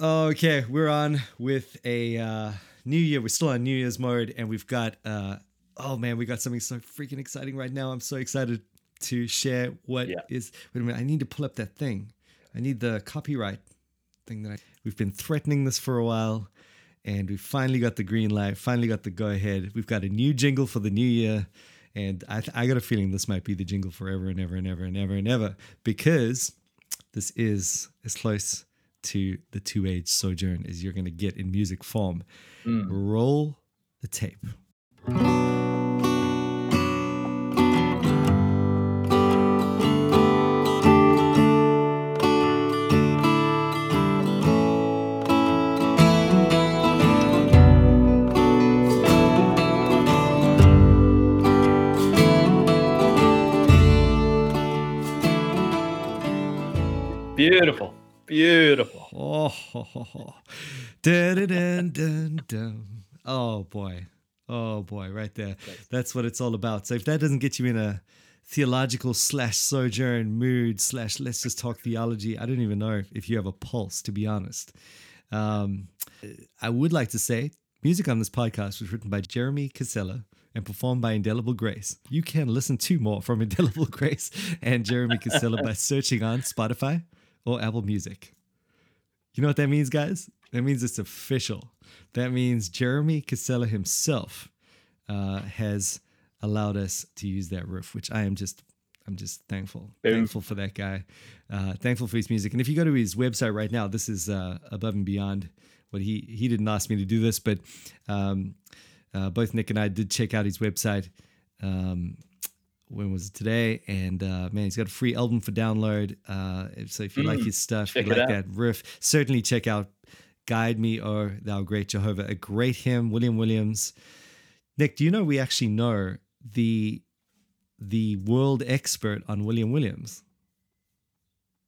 Okay, we're on with a uh, new year. We're still on New Year's mode, and we've got uh, oh man, we got something so freaking exciting right now. I'm so excited to share what Yeah. is. Wait a minute, I need to pull up that thing. I need the copyright thing that I. We've been threatening this for a while, and we finally got the green light. Finally got the go ahead. We've got a new jingle for the new year. And I, I got a feeling this might be the jingle forever and ever and ever and ever and ever because this is as close to the two age sojourn as you're going to get in music form. Hmm. Roll the tape. Beautiful. Oh, ho, ho, ho. Dun, dun, dun, dun. oh boy. Oh boy, right there. That's what it's all about. So if that doesn't get you in a theological slash sojourn mood slash let's just talk theology, I don't even know if you have a pulse, to be honest. Um, I would like to say music on this podcast was written by Jeremy Casella and performed by Indelible Grace. You can listen to more from Indelible Grace and Jeremy Casella by searching on Spotify or Apple Music. You know what that means, guys? That means it's official. That means Jeremy Casella himself uh, has allowed us to use that roof, which I am just, I'm just thankful, Boom. thankful for that guy, uh, thankful for his music. And if you go to his website right now, this is uh, above and beyond what he he didn't ask me to do this, but um, uh, both Nick and I did check out his website. Um, when was it today? And uh, man, he's got a free album for download. Uh, so if you like his stuff, you like out. that riff, certainly check out "Guide Me, O Thou Great Jehovah," a great hymn, William Williams. Nick, do you know we actually know the the world expert on William Williams?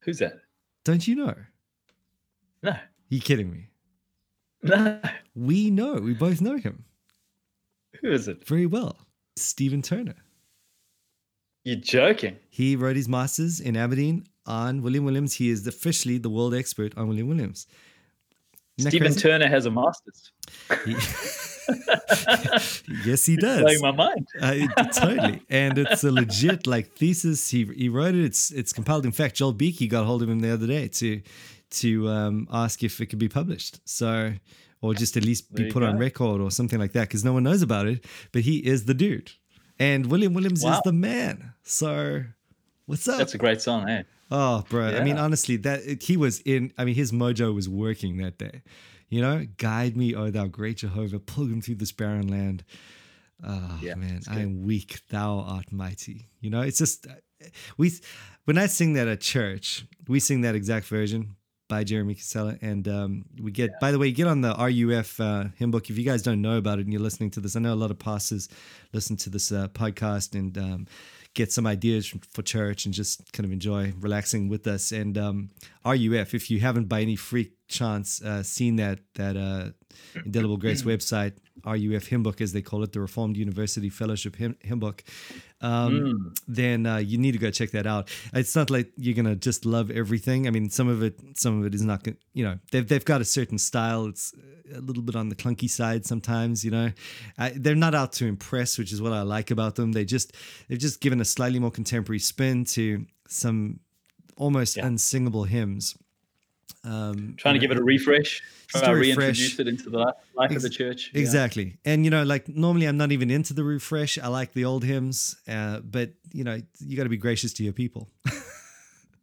Who's that? Don't you know? No. you kidding me? No. We know. We both know him Who is it? very well. Stephen Turner. You're joking. He wrote his masters in Aberdeen on William Williams. He is officially the world expert on William Williams. Isn't Stephen? Turner has a master's. He- yes, he does. Blowing my mind. Uh, totally, and it's a legit like thesis. He he wrote it. It's it's compiled. In fact, Joel Beeke got hold of him the other day to to um, ask if it could be published. So, or just at least be put on record or something like that, because no one knows about it. But he is the dude, and William Williams is the man. So, what's up? That's a great song, eh? Oh, bro. I mean, honestly, that he was in. I mean, his mojo was working that day. You know, guide me, oh thou great Jehovah, pilgrim through this barren land. Oh Yeah, man, I am weak. Thou art mighty. You know, it's just we when I sing that at church, we sing that exact version by Jeremy Casella, and um, we get. By the way, get on the RUF uh, hymn book if you guys don't know about it and you're listening to this. I know a lot of pastors listen to this uh, podcast and um, get some ideas from, for church and just kind of enjoy relaxing with us. And um, RUF, if you haven't by any freak chance uh, seen that that uh, Indelible Grace website, RUF hymn book as they call it, the Reformed University Fellowship hymn, hymn book, um, then uh, you need to go check that out. It's not like you're gonna just love everything. I mean, some of it, some of it is not. gon- You know, they've they've got a certain style. It's a little bit on the clunky side sometimes. You know, I, they're not out to impress, which is what I like about them. They just they've just given a slightly more contemporary spin to some almost Yeah. unsingable hymns. Um, Trying to give it a refresh. Just Try a to refresh. reintroduce it into the life, life of the church. Yeah. Exactly. And, you know, like normally I'm not even into the refresh. I like the old hymns, uh, but, you know, you got to be gracious to your people. Oh,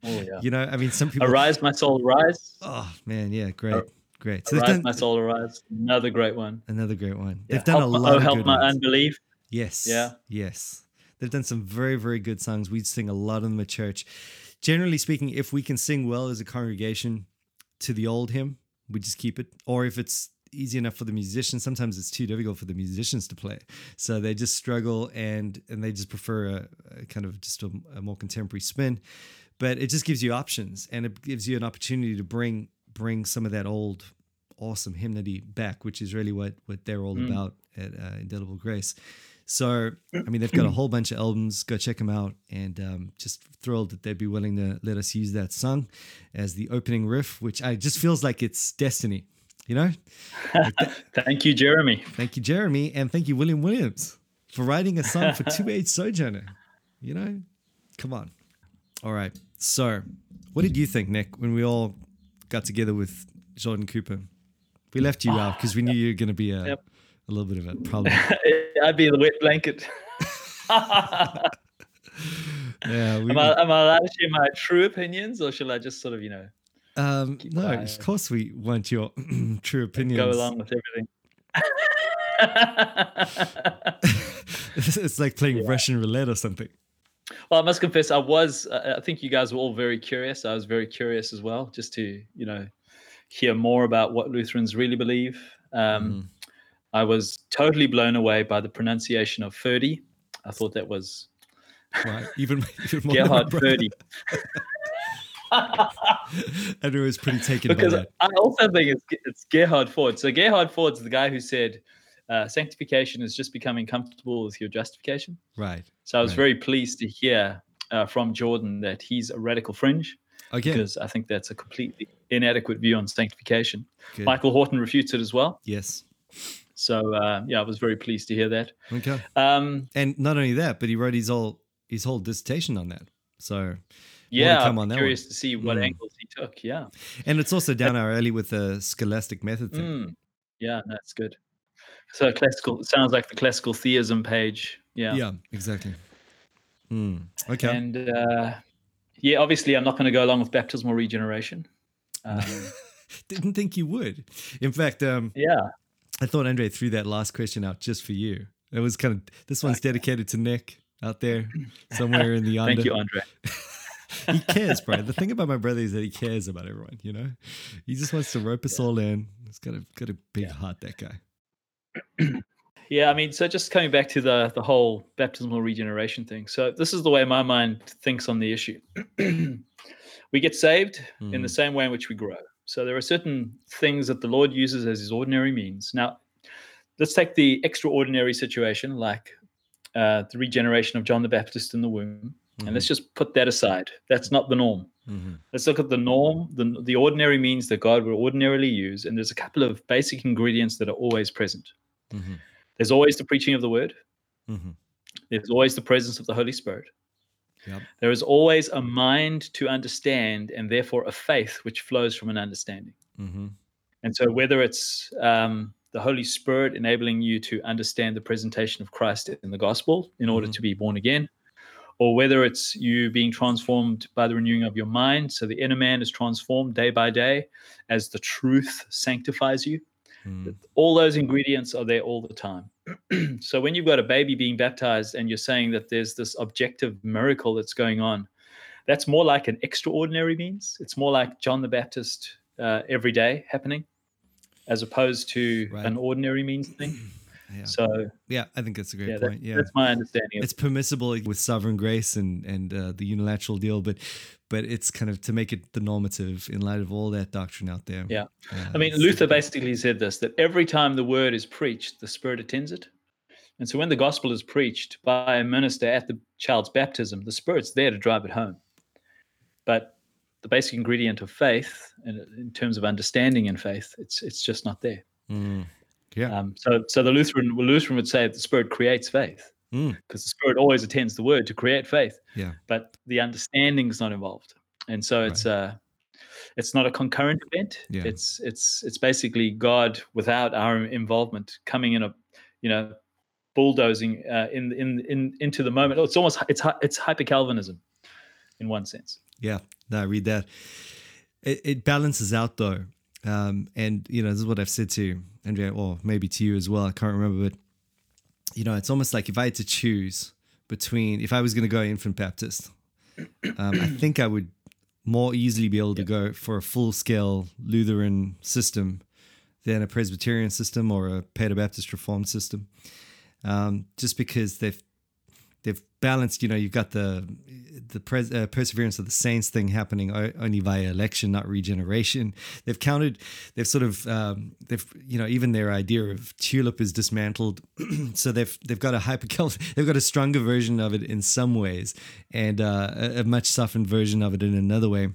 yeah. You know, I mean, some people. Arise, my soul, arise. Oh, man. Yeah. Great. Ar- Great. So Arise, done my soul, arise. Another great one. another great one. Yeah. They've done help, a lot Oh, of help my ones. unbelief. Yes. Yeah. Yes. They've done some very, very good songs. We sing a lot of them at church. Generally speaking, if we can sing well as a congregation to the old hymn, we just keep it. Or if it's easy enough for the musicians, sometimes it's too difficult for the musicians to play. So they just struggle and and they just prefer a, a kind of just a, a more contemporary spin. But it just gives you options and it gives you an opportunity to bring bring some of that old awesome hymnody back, which is really what what they're all Mm. about at uh, Indelible Grace. So, I mean, they've got a whole bunch of albums. Go check them out. And um, just thrilled that they'd be willing to let us use that song as the opening riff, which I just feels like it's destiny, you know? Thank you, Jeremy. Thank you, Jeremy. And thank you, William Williams, for writing a song for 2 Age Sojourner. You know? Come on. All right. So, what did you think, Nick, when we all got together with Jordan Cooper? We left you out because we knew you were going to be a, Yep. a little bit of a problem. I'd be the wet blanket. Yeah, we, am, I, am I allowed to share my true opinions, or shall I just sort of, you know, um, no, quiet. of course we want your true opinions. go along with everything? it's like playing Yeah. Russian roulette or something. well, I must confess, I was. Uh, I think you guys were all very curious. I was very curious as well, just to you know hear more about what Lutherans really believe. Um, Mhm. I was totally blown away by the pronunciation of Ferdi. I thought that was Right. Even, even more Gerhard. Ferdi. Andrew was pretty taken because by that. I also think it's, it's Gerhard Forde. So Gerhard Forde's the guy who said uh, sanctification is just becoming comfortable with your justification. Right. So I was Right. very pleased to hear uh, from Jordan that he's a radical fringe Again, because I think that's a completely inadequate view on sanctification. good. Michael Horton refutes it as well. Yes. So uh, yeah, I was very pleased to hear that. Okay. Um, And not only that, but he wrote his whole his whole dissertation on that. So, yeah, come I'm on that curious to see what Mm. angles he took. Yeah. and it's also down our alley with the scholastic method thing. Mm, yeah, that's good. So classical sounds like the classical theism page. Yeah. Yeah, exactly. Hmm. Okay. And uh, yeah, obviously, I'm not going to go along with baptismal regeneration. Um, Didn't think you would. In fact, um, yeah. I thought Andre threw that last question out just for you. It was kind of this one's dedicated to Nick out there somewhere in the yonder. Thank you, Andre. he cares, bro. The thing about my brother is that he cares about everyone. You know, he just wants to rope us all in. He's got a got a big Yeah. heart. That guy. Yeah, I mean, so just coming back to the the whole baptismal regeneration thing. So this is the way my mind thinks on the issue. we get saved in the Mhm. same way in which we grow. So there are certain things that the Lord uses as His ordinary means. Now, let's take the extraordinary situation, like uh, the regeneration of John the Baptist in the womb, and let's just put that aside. That's not the norm. Mhm. Let's look at the norm, the, the ordinary means that God would ordinarily use. And there's a couple of basic ingredients that are always present. Mhm. There's always the preaching of the word, Mhm. there's always the presence of the Holy Spirit. Yep. There is always a mind to understand and therefore a faith which flows from an understanding. Mhm. And so, whether it's um, the Holy Spirit enabling you to understand the presentation of Christ in the gospel in order Mhm. to be born again, or whether it's you being transformed by the renewing of your mind, so the inner man is transformed day by day as the truth sanctifies you. Mhm. All those ingredients are there all the time. so, when you've got a baby being baptized and you're saying that there's this objective miracle that's going on, that's more like an extraordinary means. It's more like John the Baptist uh, every day happening, as opposed to Right. an ordinary means thing. Yeah. So yeah, I think that's a great yeah, that, point. Yeah. that's my understanding. Of, it's permissible with sovereign grace and and uh, the unilateral deal, but but it's kind of to make it the normative in light of all that doctrine out there. Yeah. Uh, I mean, Luther basically said this that every time the word is preached, the Spirit attends it. And so when the gospel is preached by a minister at the child's baptism, the Spirit's there to drive it home. But the basic ingredient of faith, in, in terms of understanding in faith, it's it's just not there. Mm. Yeah. Um, so so the Lutheran well, Lutheran would say that the Spirit creates faith Mm. because the Spirit always attends the word to create faith. Yeah. But the understanding is not involved, and so it's uh it's not a concurrent event. Yeah. It's it's it's basically God without our involvement coming in a you know bulldozing uh, in in in into the moment. It's almost it's it's hyper Calvinism in one sense. Yeah, no, I read that. It, it balances out though, um, and you know this is what I've said to Andrea, or maybe to you as well. I can't remember, but you know, it's almost like if I had to choose between if I was going to go infant Baptist, um, I think I would more easily be able to go for a full scale Lutheran system than a Presbyterian system or a Paedo Baptist Reformed system, um, just because they've they've balanced. You know, you've got the the pres, uh, perseverance of the saints thing happening only via election, not regeneration. They've counted. They've sort of um, they've you know even their idea of tulip is dismantled. so they've they've got a hyper they've got a stronger version of it in some ways, and uh, a, a much softened version of it in another way.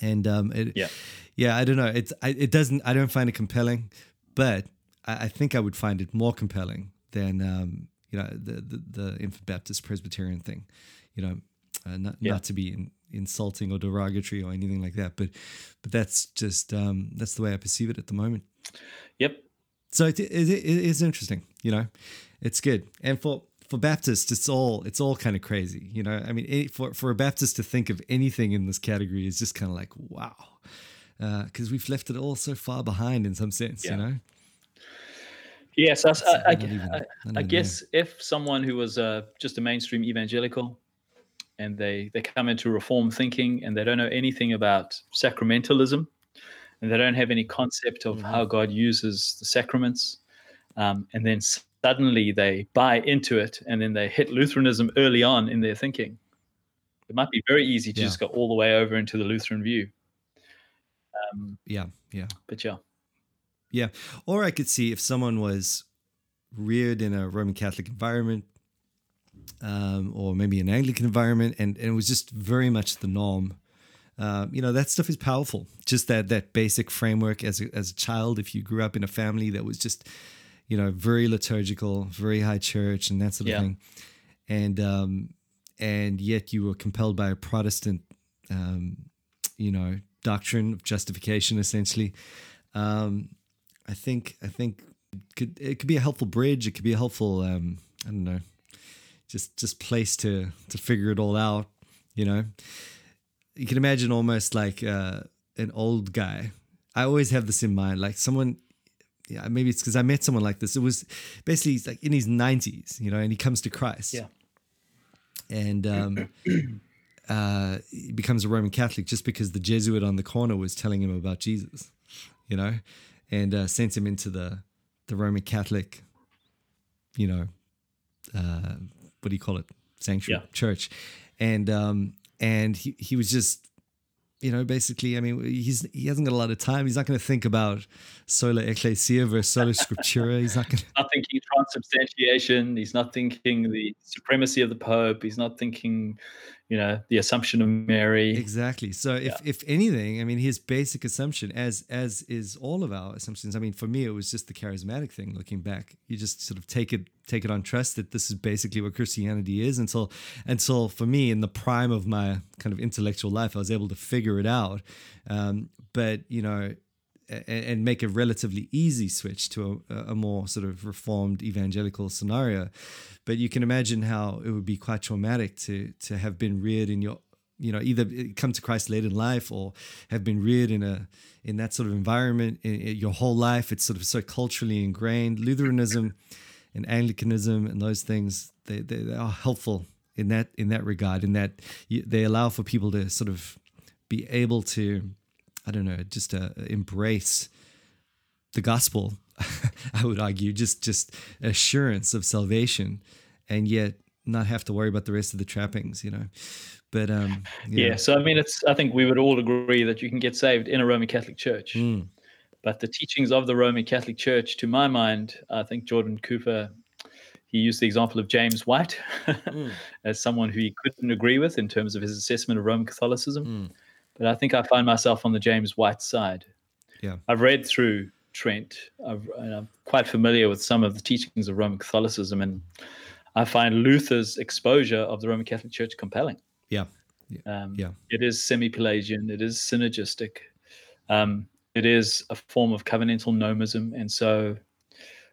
And um, it, yeah, yeah, I don't know. It's I, it doesn't. I don't find it compelling, but I, I think I would find it more compelling than um, you know the, the the infant Baptist Presbyterian thing. You know, uh, not yeah. not to be in, insulting or derogatory or anything like that, but but that's just um, that's the way I perceive it at the moment. Yep. So it, it, it is interesting. You know, it's good, and for for Baptists, it's all it's all kind of crazy. You know, I mean, for for a Baptist to think of anything in this category is just kind of like wow, because uh, we've left it all so far behind in some sense. Yeah. You know. Yes, I, I, I, I, guess if someone who was uh, just a mainstream evangelical and they they come into reform thinking and they don't know anything about sacramentalism and they don't have any concept of mm-hmm. how God uses the sacraments, um, and then suddenly they buy into it and then they hit Lutheranism early on in their thinking. It might be very easy to yeah. just go all the way over into the Lutheran view. Um, yeah, yeah. But yeah. Yeah. Or I could see if someone was reared in a Roman Catholic environment, um, or maybe an Anglican environment, and, and it was just very much the norm. Uh, you know that stuff is powerful. Just that that basic framework as a, as a child. If you grew up in a family that was just, you know, very liturgical, very high church, and that sort of yeah. thing, and um, and yet you were compelled by a Protestant, um, you know, doctrine of justification, essentially. Um, I think I think it could it could be a helpful bridge. It could be a helpful um, I don't know, just just place to to figure it all out. You know, you can imagine almost like uh, an old guy. I always have this in mind, like someone. Yeah, maybe it's because I met someone like this. It was basically he's like in his nineties, you know, and he comes to Christ. Yeah. And um, uh, he becomes a Roman Catholic just because the Jesuit on the corner was telling him about Jesus, you know, and uh, sent him into the the Roman Catholic, you know, uh, what do you call it, sanctuary yeah. church, and um, and he he was just you know, basically, I mean, he's he hasn't got a lot of time. He's not going to think about sola ecclesia versus sola scriptura. He's not going to. Not thinking transubstantiation. He's not thinking the supremacy of the Pope. He's not thinking, you know the assumption of mary. Exactly. So if, yeah. if anything i mean his basic assumption as as is all of our assumptions i mean for me it was just the charismatic thing looking back. You just sort of take it take it on trust that this is basically what christianity is until until for me in the prime of my kind of intellectual life i was able to figure it out. Um, but you know and make a relatively easy switch to a, a, more sort of reformed evangelical scenario. But you can imagine how it would be quite traumatic to to have been reared in your you know either come to Christ late in life or have been reared in a in that sort of environment in, in your whole life. It's sort of so culturally ingrained. Lutheranism and Anglicanism and those things they, they, they are helpful in that in that regard. In that they allow for people to sort of be able to I don't know, just uh, embrace the gospel. I would argue just just assurance of salvation, and yet not have to worry about the rest of the trappings, you know. But um, yeah. yeah. So I mean, it's I think we would all agree that you can get saved in a Roman Catholic Church. Mm. But the teachings of the Roman Catholic Church, to my mind, I think Jordan Cooper, he used the example of James White mm. as someone who he couldn't agree with in terms of his assessment of Roman Catholicism. Mm but I think I find myself on the James White side. Yeah, I've read through Trent, I've, and I'm quite familiar with some of the teachings of Roman Catholicism, and I find Luther's exposure of the Roman Catholic Church compelling. Yeah, yeah, um, yeah. It is semi-Pelagian. It is synergistic. Um, it is a form of covenantal nomism, and so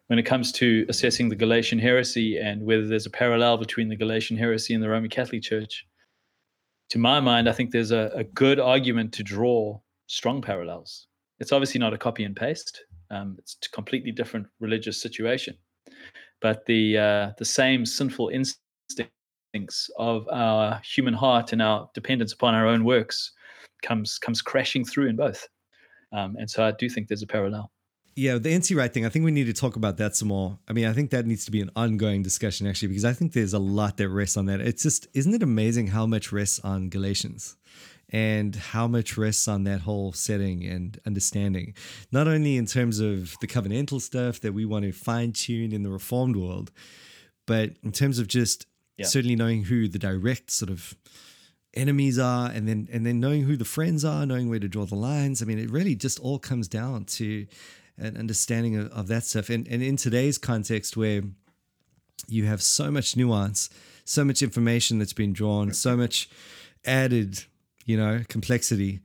when it comes to assessing the Galatian heresy and whether there's a parallel between the Galatian heresy and the Roman Catholic Church, to my mind, I think there's a, a good argument to draw strong parallels. It's obviously not a copy and paste. Um, it's a completely different religious situation, but the uh, the same sinful instincts of our human heart and our dependence upon our own works comes comes crashing through in both. Um, and so I do think there's a parallel. Yeah, the NT Wright thing. I think we need to talk about that some more. I mean, I think that needs to be an ongoing discussion actually, because I think there's a lot that rests on that. It's just, isn't it amazing how much rests on Galatians? and how much rests on that whole setting and understanding, not only in terms of the covenantal stuff that we want to fine tune in the reformed world, but in terms of just yeah. certainly knowing who the direct sort of enemies are and then and then knowing who the friends are knowing where to draw the lines i mean it really just all comes down to an understanding of, of that stuff. And and in today's context where you have so much nuance so much information that's been drawn so much added you know complexity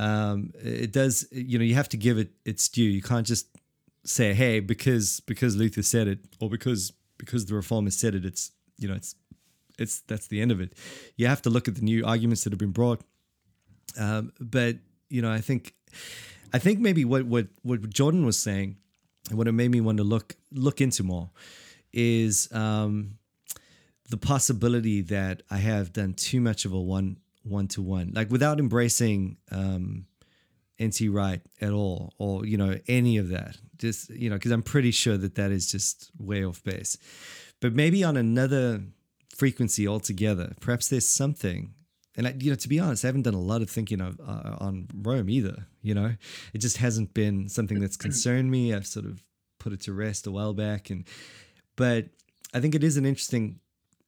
um, it does you know you have to give it its due. You can't just say hey because because luther said it or because because the reformers said it it's you know it's it's that's the end of it. You have to look at the new arguments that have been brought. Um, but you know i think i think maybe what what what jordan was saying and what it made me want to look look into more is um, the possibility that i have done too much of a one one to one, like without embracing um, NT Wright at all, or you know any of that. Just you know, because I'm pretty sure that that is just way off base. But maybe on another frequency altogether, perhaps there's something. And I, you know, to be honest, I haven't done a lot of thinking of uh, on Rome either. You know, it just hasn't been something that's concerned me. I've sort of put it to rest a while back, and but I think it is an interesting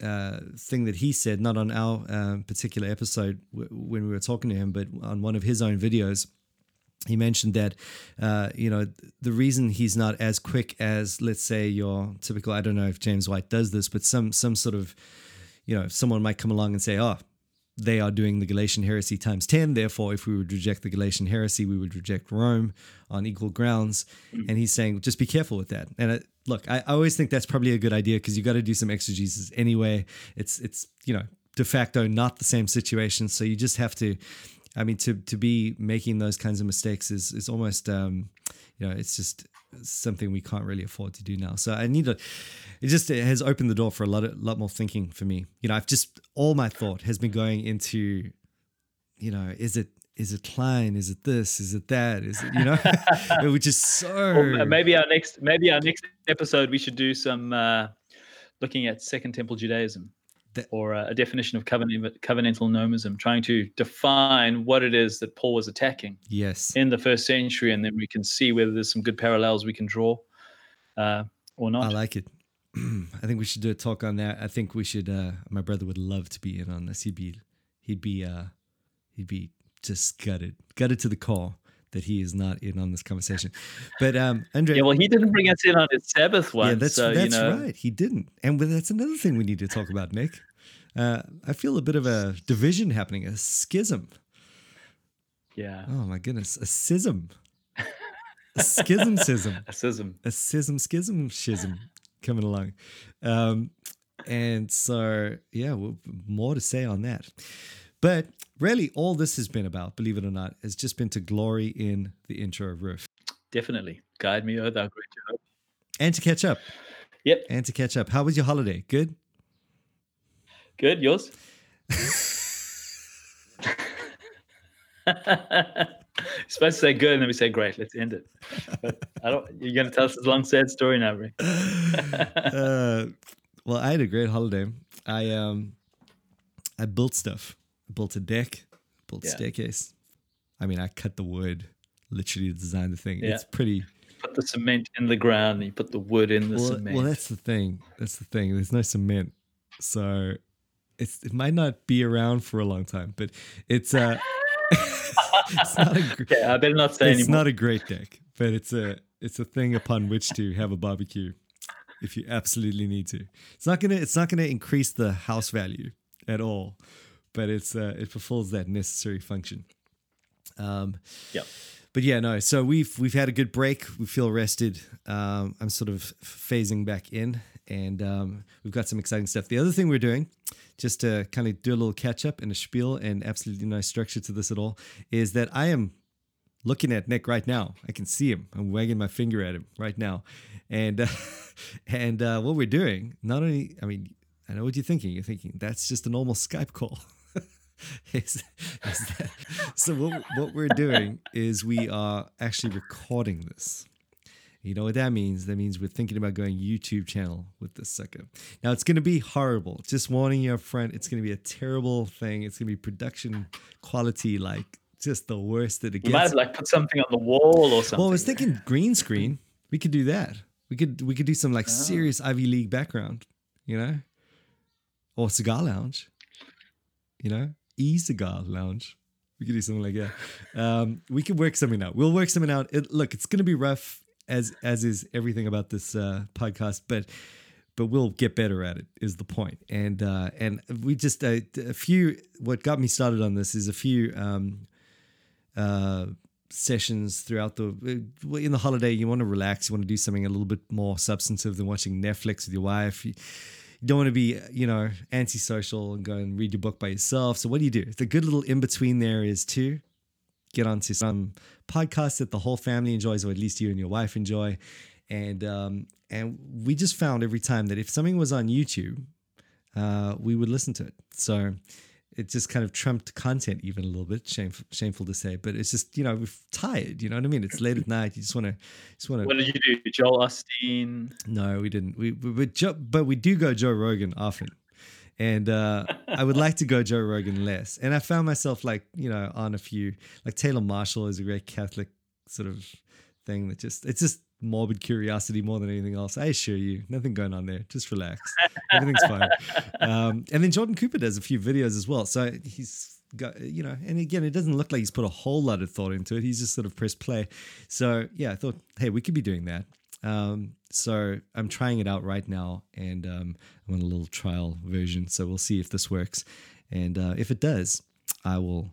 uh, thing that he said, not on our uh, particular episode w- when we were talking to him, but on one of his own videos. He mentioned that, uh, you know, the reason he's not as quick as, let's say, your typical. I don't know if James White does this, but some some sort of, you know, someone might come along and say, "Oh, they are doing the Galatian heresy times 10. Therefore, if we would reject the Galatian heresy, we would reject Rome on equal grounds. Mm. And he's saying, just be careful with that. And uh, look, I, I, always think that's probably a good idea because you got to do some exegesis anyway. It's, it's, you know, de facto not the same situation. So you just have to, I mean, to, to be making those kinds of mistakes is, is almost, um, you know, it's just something we can't really afford to do now. So I need to, it just it has opened the door for a lot of, lot more thinking for me. You know, I've just all my thought has been going into, you know, is it is it Kline? Is it this? Is it that? Is it you know? Which is so. Well, maybe our next maybe our next episode we should do some uh, looking at Second Temple Judaism. That, or a, a definition of covenant, covenantal nomism, trying to define what it is that Paul was attacking. Yes. In the first century, and then we can see whether there's some good parallels we can draw, uh, or not. I like it. I think we should do a talk on that. I think we should. Uh, my brother would love to be in on this. He'd be, he'd be, uh, he'd be just gutted, gutted to the core that he is not in on this conversation. But um, Andre, yeah, well, he didn't bring us in on his Sabbath one. Yeah, that's so, that's you know. right. He didn't, and that's another thing we need to talk about, Nick. Uh, I feel a bit of a division happening, a schism. Yeah. Oh my goodness, a schism. A schism, schism. a schism. A schism, schism, schism coming along. Um, and so, yeah, well, more to say on that. But really, all this has been about, believe it or not, has just been to glory in the intro of Roof. Definitely. Guide me, oh thou great Jehovah. And to catch up. Yep. And to catch up. How was your holiday? Good? Good. Yours? You're supposed to say good, and then we say great. Let's end it. But I don't. You're going to tell us this long sad story now, Rick. uh, well, I had a great holiday. I um, I built stuff. Built a deck. Built yeah. staircase. I mean, I cut the wood. Literally designed the thing. Yeah. It's pretty. Put the cement in the ground. and You put the wood in the well, cement. Well, that's the thing. That's the thing. There's no cement, so it's it might not be around for a long time, but it's uh it's not a gr- yeah, I better not say it's anymore. not a great deck, but it's a it's a thing upon which to have a barbecue if you absolutely need to. It's not gonna it's not gonna increase the house value at all, but it's uh, it fulfills that necessary function. Um, yeah. But yeah, no. So we've we've had a good break. We feel rested. Um, I'm sort of phasing back in, and um, we've got some exciting stuff. The other thing we're doing just to kind of do a little catch up and a spiel and absolutely no structure to this at all, is that I am looking at Nick right now. I can see him. I'm wagging my finger at him right now. And uh, and uh, what we're doing, not only, I mean, I know what you're thinking. You're thinking that's just a normal Skype call. is, is that, so what, what we're doing is we are actually recording this. You know what that means? That means we're thinking about going YouTube channel with this sucker. Now it's going to be horrible. Just warning you up front, it's going to be a terrible thing. It's going to be production quality like just the worst that it gets. You might have like put something on the wall or something. Well, I was thinking green screen. We could do that. We could we could do some like Ah. serious Ivy League background, you know, or cigar lounge, you know, e cigar lounge. We could do something like that. Um, we could work something out. We'll work something out. It, look, it's going to be rough as as is everything about this uh, podcast, but but we'll get better at it. Is the point? And uh, and we just uh, a few. What got me started on this is a few. Um, uh, sessions throughout the uh, in the holiday you want to relax you want to do something a little bit more substantive than watching netflix with your wife you, you don't want to be you know antisocial and go and read your book by yourself. So what do you do? The good little in between there is to get onto some podcasts that the whole family enjoys or at least you and your wife enjoy. And um and we just found every time that if something was on youtube uh we would listen to it. So it just kind of trumped content even a little bit. Shameful, shameful to say, but it's just you know we're tired. You know what I mean? It's late at night. You just want to, just want to. what did you do? Joel Osteen. No, we didn't. We, we, we Joe, but we do go Joe Rogan often, and uh, I would like to go Joe Rogan less. And I found myself like you know on a few like Taylor Marshall is a great Catholic sort of thing that just it's just morbid curiosity more than anything else. I assure you, nothing going on there. Just relax. Everything's fine. Um, and then Jordan Cooper does a few videos as well. So he's got, you know, and again, it doesn't look like he's put a whole lot of thought into it. He's just sort of pressed play. So yeah, I thought, hey, we could be doing that. Um, so I'm trying it out right now, and um, I'm on a little trial version. So we'll see if this works, and uh, if it does, I will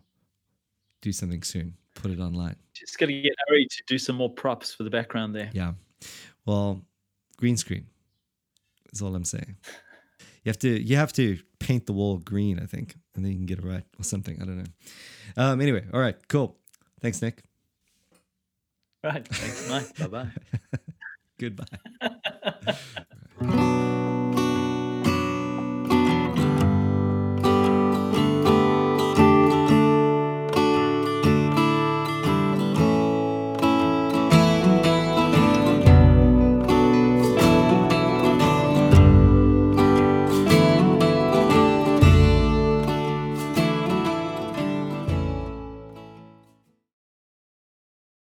do something soon. Put it online. Just got to get Ari to do some more props for the background there. Yeah. Well, green screen is all I'm saying. You have to you have to paint the wall green, I think, and then you can get it right or something. I don't know. Um, anyway, all right, cool. Thanks, Nick. Right. Thanks, Mike. bye bye. Goodbye.